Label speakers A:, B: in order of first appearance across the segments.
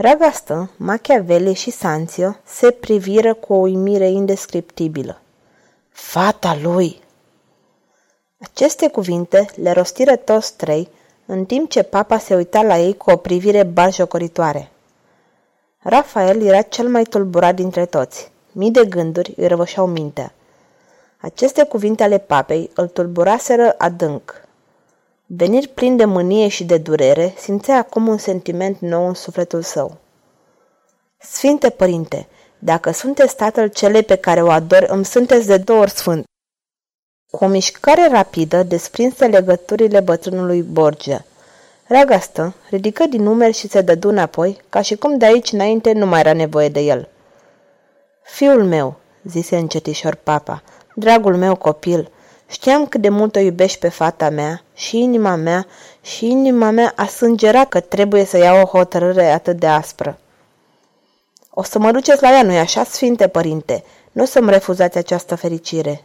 A: Ragastă, Machiavelli și Sanzio se priviră cu o uimire indescriptibilă. Fata lui! Aceste cuvinte le rostiră toți trei, în timp ce papa se uita la ei cu o privire baljocoritoare. Rafael era cel mai tulburat dintre toți. Mii de gânduri îi răvășeau mintea. Aceste cuvinte ale papei îl tulburaseră adânc. Venir plin de mânie și de durere, simțea acum un sentiment nou în sufletul său. Sfinte Părinte, dacă sunteți tatăl celei pe care o ador, îmi sunteți de două ori sfânt. Cu o mișcare rapidă desprinse legăturile bătrânului Borgia. Ragastă ridică din numeri și se dădu înapoi, ca și cum de aici înainte nu mai era nevoie de el. Fiul meu, zise încetișor papa, dragul meu copil, Știam cât de mult o iubești pe fata mea și inima mea și inima mea a sângerat că trebuie să iau o hotărâre atât de aspră. O să mă duceți la ea, nu-i așa, Sfinte Părinte? Nu să-mi refuzați această fericire.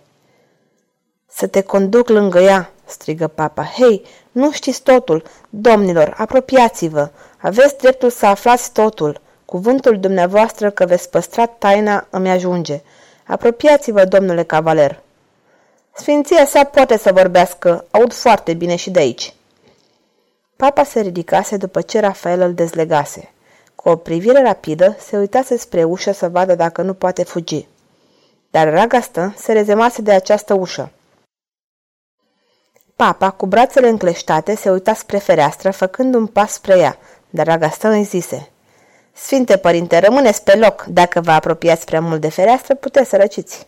A: Să te conduc lângă ea, strigă papa. Hei, nu știți totul. Domnilor, apropiați-vă. Aveți dreptul să aflați totul. Cuvântul dumneavoastră că veți păstra taina îmi ajunge. Apropiați-vă, domnule cavaler. Sfinția sa poate să vorbească, aud foarte bine și de aici. Papa se ridicase după ce Rafael îl dezlegase. Cu o privire rapidă, se uitase spre ușă să vadă dacă nu poate fugi. Dar Ragastă se rezemase de această ușă. Papa, cu brațele încleștate, se uita spre fereastră, făcând un pas spre ea, dar Ragastă îi zise Sfinte părinte, rămâneți pe loc. Dacă vă apropiați prea mult de fereastră, puteți să răciți.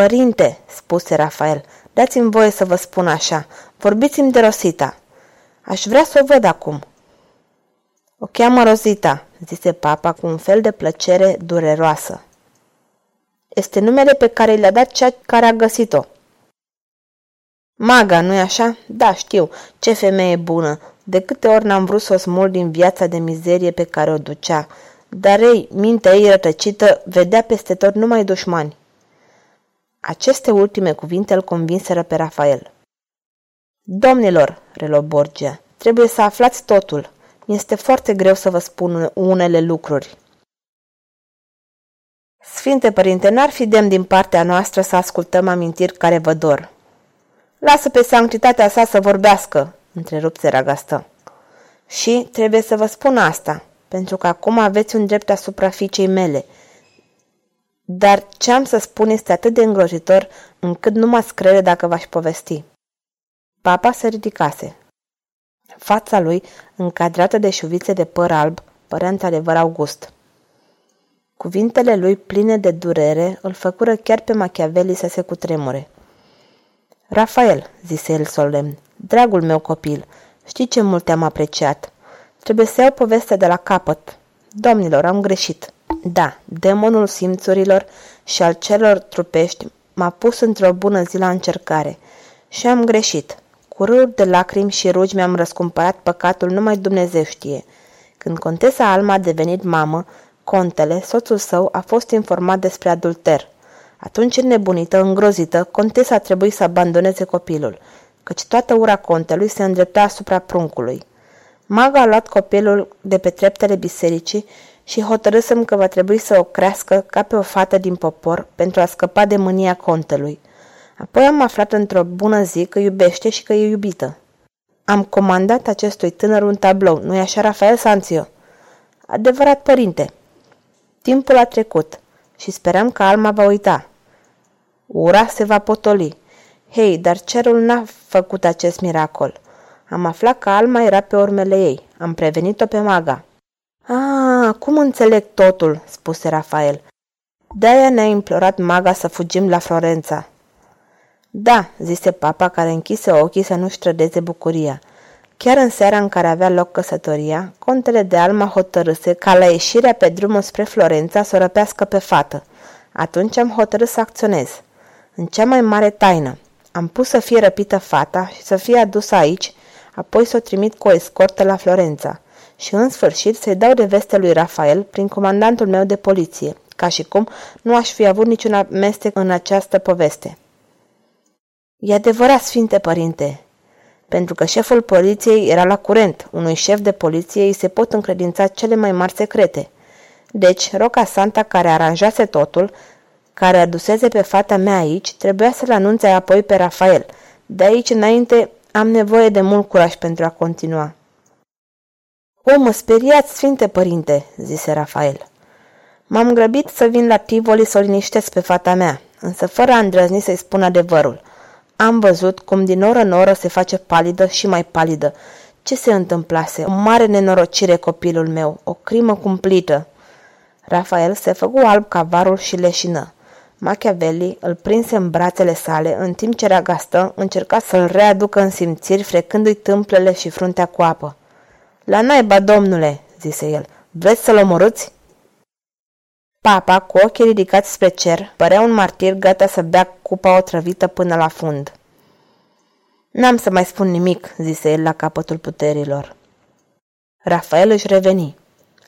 A: Părinte, spuse Rafael, dați-mi voie să vă spun așa. Vorbiți-mi de Rosita. Aș vrea să o văd acum. O cheamă Rosita, zise papa cu un fel de plăcere dureroasă. Este numele pe care le-a dat cea care a găsit-o. Maga, nu-i așa? Da, știu. Ce femeie bună. De câte ori n-am vrut să o smul din viața de mizerie pe care o ducea. Dar ei, mintea ei rătăcită, vedea peste tot numai dușmani. Aceste ultime cuvinte îl convinseră pe Rafael. Domnilor, relo Borgia, trebuie să aflați totul. Este foarte greu să vă spun unele lucruri. Sfinte Părinte, n-ar fi demn din partea noastră să ascultăm amintiri care vă dor. Lasă pe sanctitatea sa să vorbească, întrerupse Ragastă. Și trebuie să vă spun asta, pentru că acum aveți un drept asupra fiicei mele – dar ce am să spun este atât de îngrozitor încât nu mă crede dacă v-aș povesti. Papa se ridicase. Fața lui, încadrată de șuvițe de păr alb, părea într-adevăr august. Cuvintele lui pline de durere îl făcură chiar pe Machiavelli să se cutremure. Rafael, zise el solemn, dragul meu copil, știi ce mult te-am apreciat. Trebuie să iau povestea de la capăt. Domnilor, am greșit. Da, demonul simțurilor și al celor trupești m-a pus într-o bună zi la încercare și am greșit. Cu râuri de lacrimi și rugi mi-am răscumpărat păcatul numai Dumnezeu știe. Când contesa Alma a devenit mamă, contele, soțul său, a fost informat despre adulter. Atunci, nebunită, îngrozită, contesa a trebuit să abandoneze copilul, căci toată ura contelui se îndrepta asupra pruncului. Maga a luat copilul de pe treptele bisericii și hotărâsem că va trebui să o crească ca pe o fată din popor pentru a scăpa de mânia contelui. Apoi am aflat într-o bună zi că iubește și că e iubită. Am comandat acestui tânăr un tablou, nu-i așa, Rafael Sanțio? Adevărat, părinte. Timpul a trecut și speram că Alma va uita. Ura se va potoli. Hei, dar cerul n-a făcut acest miracol. Am aflat că Alma era pe urmele ei. Am prevenit-o pe maga. Ah, cum înțeleg totul, spuse Rafael. De-aia ne-a implorat maga să fugim la Florența. Da, zise papa care închise ochii să nu-și trădeze bucuria. Chiar în seara în care avea loc căsătoria, contele de Alma hotărâse ca la ieșirea pe drumul spre Florența să o răpească pe fată. Atunci am hotărât să acționez. În cea mai mare taină. Am pus să fie răpită fata și să fie adusă aici, apoi să o trimit cu o escortă la Florența și în sfârșit să-i dau de veste lui Rafael prin comandantul meu de poliție, ca și cum nu aș fi avut niciun amestec în această poveste. E adevărat, Sfinte Părinte, pentru că șeful poliției era la curent. Unui șef de poliție îi se pot încredința cele mai mari secrete. Deci, Roca Santa, care aranjase totul, care aduseze pe fata mea aici, trebuia să-l anunțe apoi pe Rafael. De aici înainte am nevoie de mult curaj pentru a continua. O, mă speriați, Sfinte Părinte, zise Rafael. M-am grăbit să vin la Tivoli să o liniștesc pe fata mea, însă fără a îndrăzni să-i spun adevărul – am văzut cum din oră în oră se face palidă și mai palidă. Ce se întâmplase? O mare nenorocire copilul meu, o crimă cumplită. Rafael se făcu alb ca varul și leșină. Machiavelli îl prinse în brațele sale, în timp ce Ragastă încerca să-l readucă în simțiri, frecându-i tâmplele și fruntea cu apă. La naiba, domnule, zise el, vreți să-l omorâți? Papa, cu ochii ridicați spre cer, părea un martir gata să bea cupa otrăvită până la fund. N-am să mai spun nimic, zise el la capătul puterilor. Rafael își reveni.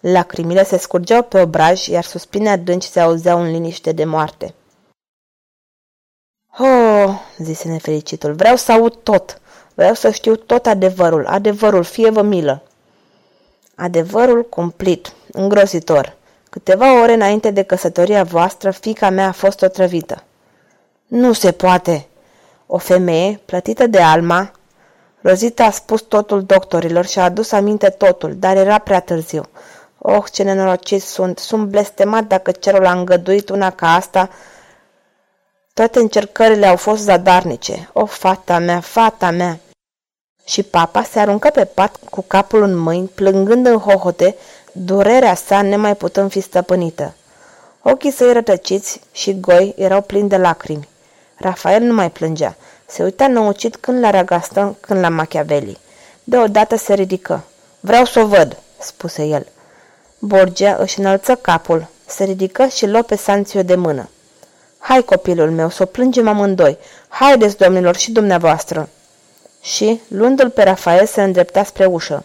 A: Lacrimile se scurgeau pe obraj, iar suspine adânci se auzeau în liniște de moarte. Oh, zise nefericitul, vreau să aud tot. Vreau să știu tot adevărul, adevărul, fie vă milă. Adevărul cumplit, îngrozitor. Câteva ore înainte de căsătoria voastră, fica mea a fost otrăvită. Nu se poate! O femeie, plătită de Alma, Rozita a spus totul doctorilor și a adus aminte totul, dar era prea târziu. Oh, ce nenorociți sunt! Sunt blestemat dacă cerul a îngăduit una ca asta. Toate încercările au fost zadarnice. Oh, fata mea, fata mea! Și papa se aruncă pe pat cu capul în mâini, plângând în hohote, durerea sa nemai putând fi stăpânită. Ochii săi rătăciți și goi erau plini de lacrimi. Rafael nu mai plângea. Se uita năucit când la Ragastă, când la Machiavelli. Deodată se ridică. Vreau să o văd, spuse el. Borgia își înălță capul, se ridică și luă pe Sanțio de mână. Hai, copilul meu, să o plângem amândoi. Haideți, domnilor, și dumneavoastră. Și, luându-l pe Rafael, se îndrepta spre ușă.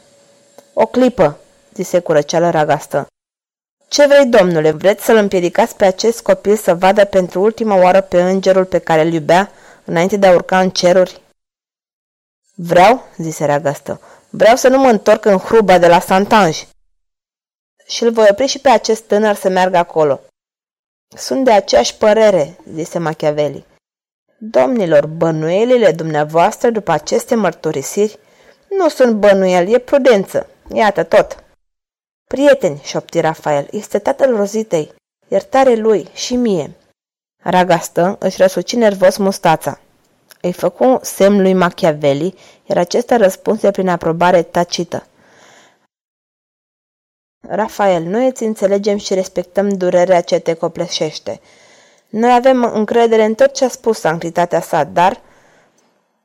A: O clipă, zise cu răceală ragastă. Ce vrei, domnule, vreți să-l împiedicați pe acest copil să vadă pentru ultima oară pe îngerul pe care îl iubea înainte de a urca în ceruri? Vreau, zise Ragastă, vreau să nu mă întorc în hruba de la Santanj. Și îl voi opri și pe acest tânăr să meargă acolo. Sunt de aceeași părere, zise Machiavelli. Domnilor, bănuielile dumneavoastră după aceste mărturisiri nu sunt bănuieli, e prudență. Iată tot. Prieteni, șopti Rafael, este tatăl Rozitei. Iertare lui și mie. Ragastă își răsuci nervos mustața. Îi făcu semn lui Machiavelli, iar acesta răspunse prin aprobare tacită. Rafael, noi îți înțelegem și respectăm durerea ce te copleșește. Noi avem încredere în tot ce a spus sanctitatea sa, dar...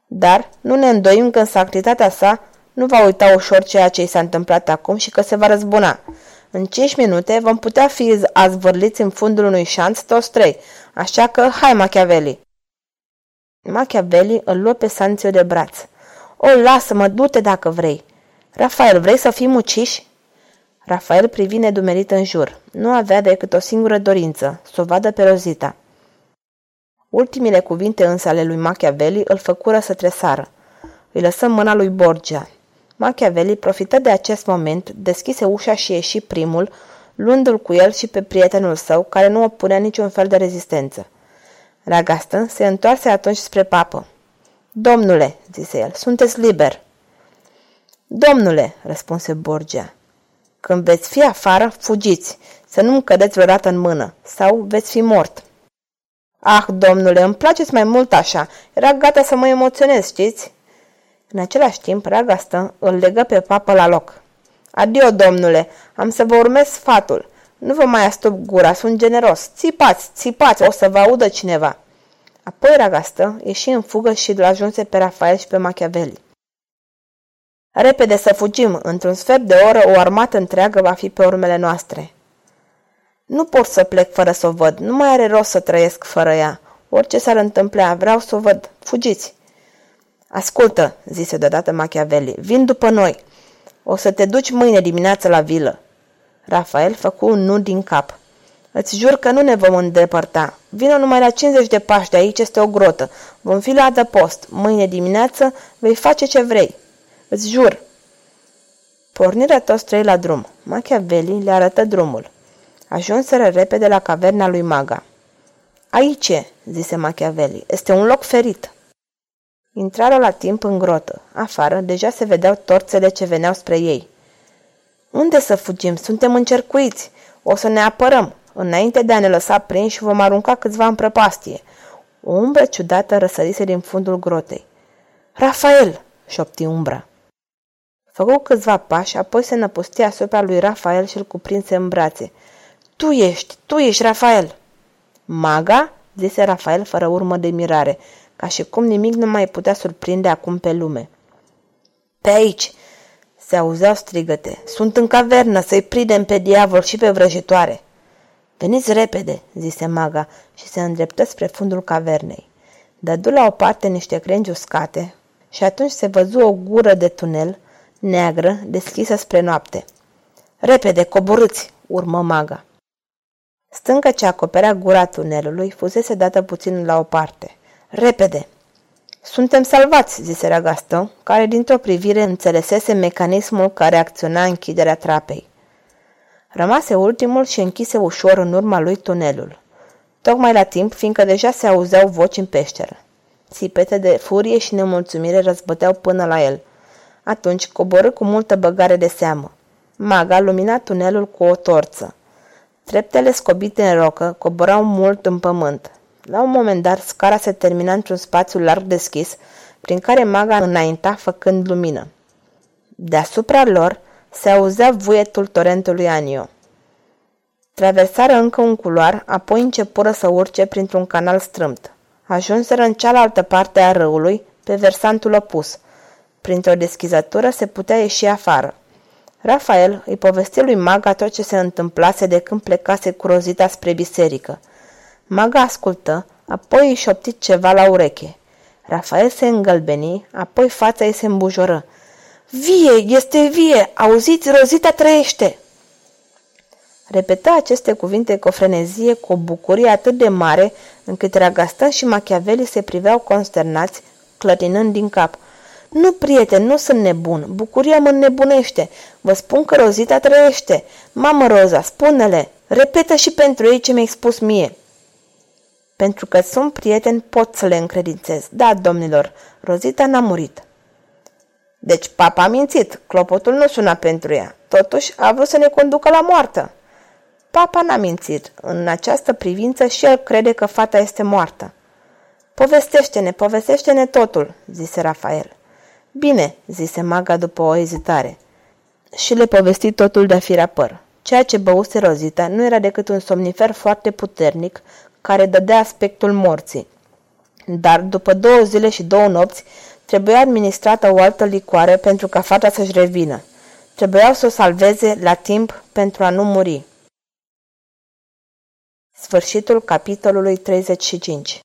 A: Dar nu ne îndoim că în sanctitatea sa nu va uita ușor ceea ce i s-a întâmplat acum și că se va răzbuna. În cinci minute vom putea fi azvârliți în fundul unui șanț toți trei, așa că hai, Machiavelli! Machiavelli îl luă pe Sanțio de braț. O, lasă-mă, du-te dacă vrei. Rafael, vrei să fim uciși? Rafael privi nedumerit în jur. Nu avea decât o singură dorință, să o vadă pe Rozita. Ultimile cuvinte însă ale lui Machiavelli îl făcură să tresară. Îi lăsă mâna lui Borgia. Machiavelli profită de acest moment, deschise ușa și ieși primul, luându-l cu el și pe prietenul său, care nu opunea niciun fel de rezistență. Ragastă se întoarse atunci spre papă. Domnule, zise el, sunteți liber. Domnule, răspunse Borgia, când veți fi afară, fugiți, să nu-mi cădeți vreodată în mână, sau veți fi mort. Ah, domnule, îmi placeți mai mult așa, era gata să mă emoționez, știți? În același timp, Ragastă îl legă pe papă la loc. Adio, domnule, am să vă urmez sfatul. Nu vă mai astup gura, sunt generos. Țipați, țipați, o să vă audă cineva. Apoi Ragastă ieși în fugă și îl ajunse pe Rafael și pe Machiavelli. Repede să fugim, într-un sfert de oră o armată întreagă va fi pe urmele noastre. Nu pot să plec fără să o văd, nu mai are rost să trăiesc fără ea. Orice s-ar întâmpla, vreau să o văd. Fugiți! Ascultă, zise deodată Machiavelli, vin după noi. O să te duci mâine dimineață la vilă. Rafael făcu un nu din cap. Îți jur că nu ne vom îndepărta. Vino numai la 50 de pași de aici, este o grotă. Vom fi la adăpost. Mâine dimineață vei face ce vrei. Îți jur. Pornirea toți trei la drum. Machiavelli le arătă drumul. Ajunseră repede la caverna lui Maga. Aici, zise Machiavelli, este un loc ferit. Intrară la timp în grotă. Afară deja se vedeau torțele ce veneau spre ei. Unde să fugim? Suntem încercuiți. O să ne apărăm. Înainte de a ne lăsa prinși, vom arunca câțiva în prăpastie. O umbră ciudată răsărise din fundul grotei. Rafael! șopti umbra. Făcu câțiva pași, apoi se năpusti asupra lui Rafael și îl cuprinse în brațe. Tu ești, tu ești, Rafael! Maga? zise Rafael fără urmă de mirare, ca și cum nimic nu mai putea surprinde acum pe lume. Pe aici! Se auzeau strigăte. Sunt în cavernă, să-i pridem pe diavol și pe vrăjitoare. Veniți repede, zise maga și se îndreptă spre fundul cavernei. Dădu la o parte niște crengi uscate și atunci se văzu o gură de tunel neagră deschisă spre noapte. Repede, coborâți, urmă maga. Stânca ce acoperea gura tunelului fusese dată puțin la o parte. Repede! Suntem salvați, zise Gaston, care dintr-o privire înțelesese mecanismul care acționa închiderea trapei. Rămase ultimul și închise ușor în urma lui tunelul. Tocmai la timp, fiindcă deja se auzeau voci în peșteră. Țipete de furie și nemulțumire răzbăteau până la el. Atunci coborâ cu multă băgare de seamă. Maga lumina tunelul cu o torță. Treptele scobite în rocă coborau mult în pământ. La un moment dat, scara se termina într-un spațiu larg deschis, prin care maga înainta făcând lumină. Deasupra lor se auzea vuietul torentului Anio. Traversară încă un culoar, apoi începură să urce printr-un canal strâmt. Ajunseră în cealaltă parte a râului, pe versantul opus. Printr-o deschizătură se putea ieși afară. Rafael îi povesti lui Maga tot ce se întâmplase de când plecase cu Rozita spre biserică. Maga ascultă, apoi îi șopti ceva la ureche. Rafael se îngălbeni, apoi fața ei se îmbujoră. Vie, este vie! Auziți, Rozita trăiește!" Repeta aceste cuvinte cu o frenezie, cu o bucurie atât de mare, încât Ragastan și Machiavelli se priveau consternați, clătinând din cap. Nu, prieten, nu sunt nebun. Bucuria mă înnebunește. Vă spun că Rozita trăiește. Mamă Roza, spune-le. Repetă și pentru ei ce mi-ai spus mie. Pentru că sunt prieteni, pot să le încredințez. Da, domnilor, Rozita n-a murit. Deci papa a mințit. Clopotul nu suna pentru ea. Totuși a vrut să ne conducă la moartă. Papa n-a mințit. În această privință și el crede că fata este moartă. Povestește-ne, povestește-ne totul, zise Rafael. Bine, zise maga după o ezitare. Și le povesti totul de-a fi rapăr. Ceea ce băuse Rozita nu era decât un somnifer foarte puternic care dădea aspectul morții. Dar după două zile și două nopți trebuia administrată o altă licoare pentru ca fata să-și revină. Trebuiau să o salveze la timp pentru a nu muri. Sfârșitul capitolului 35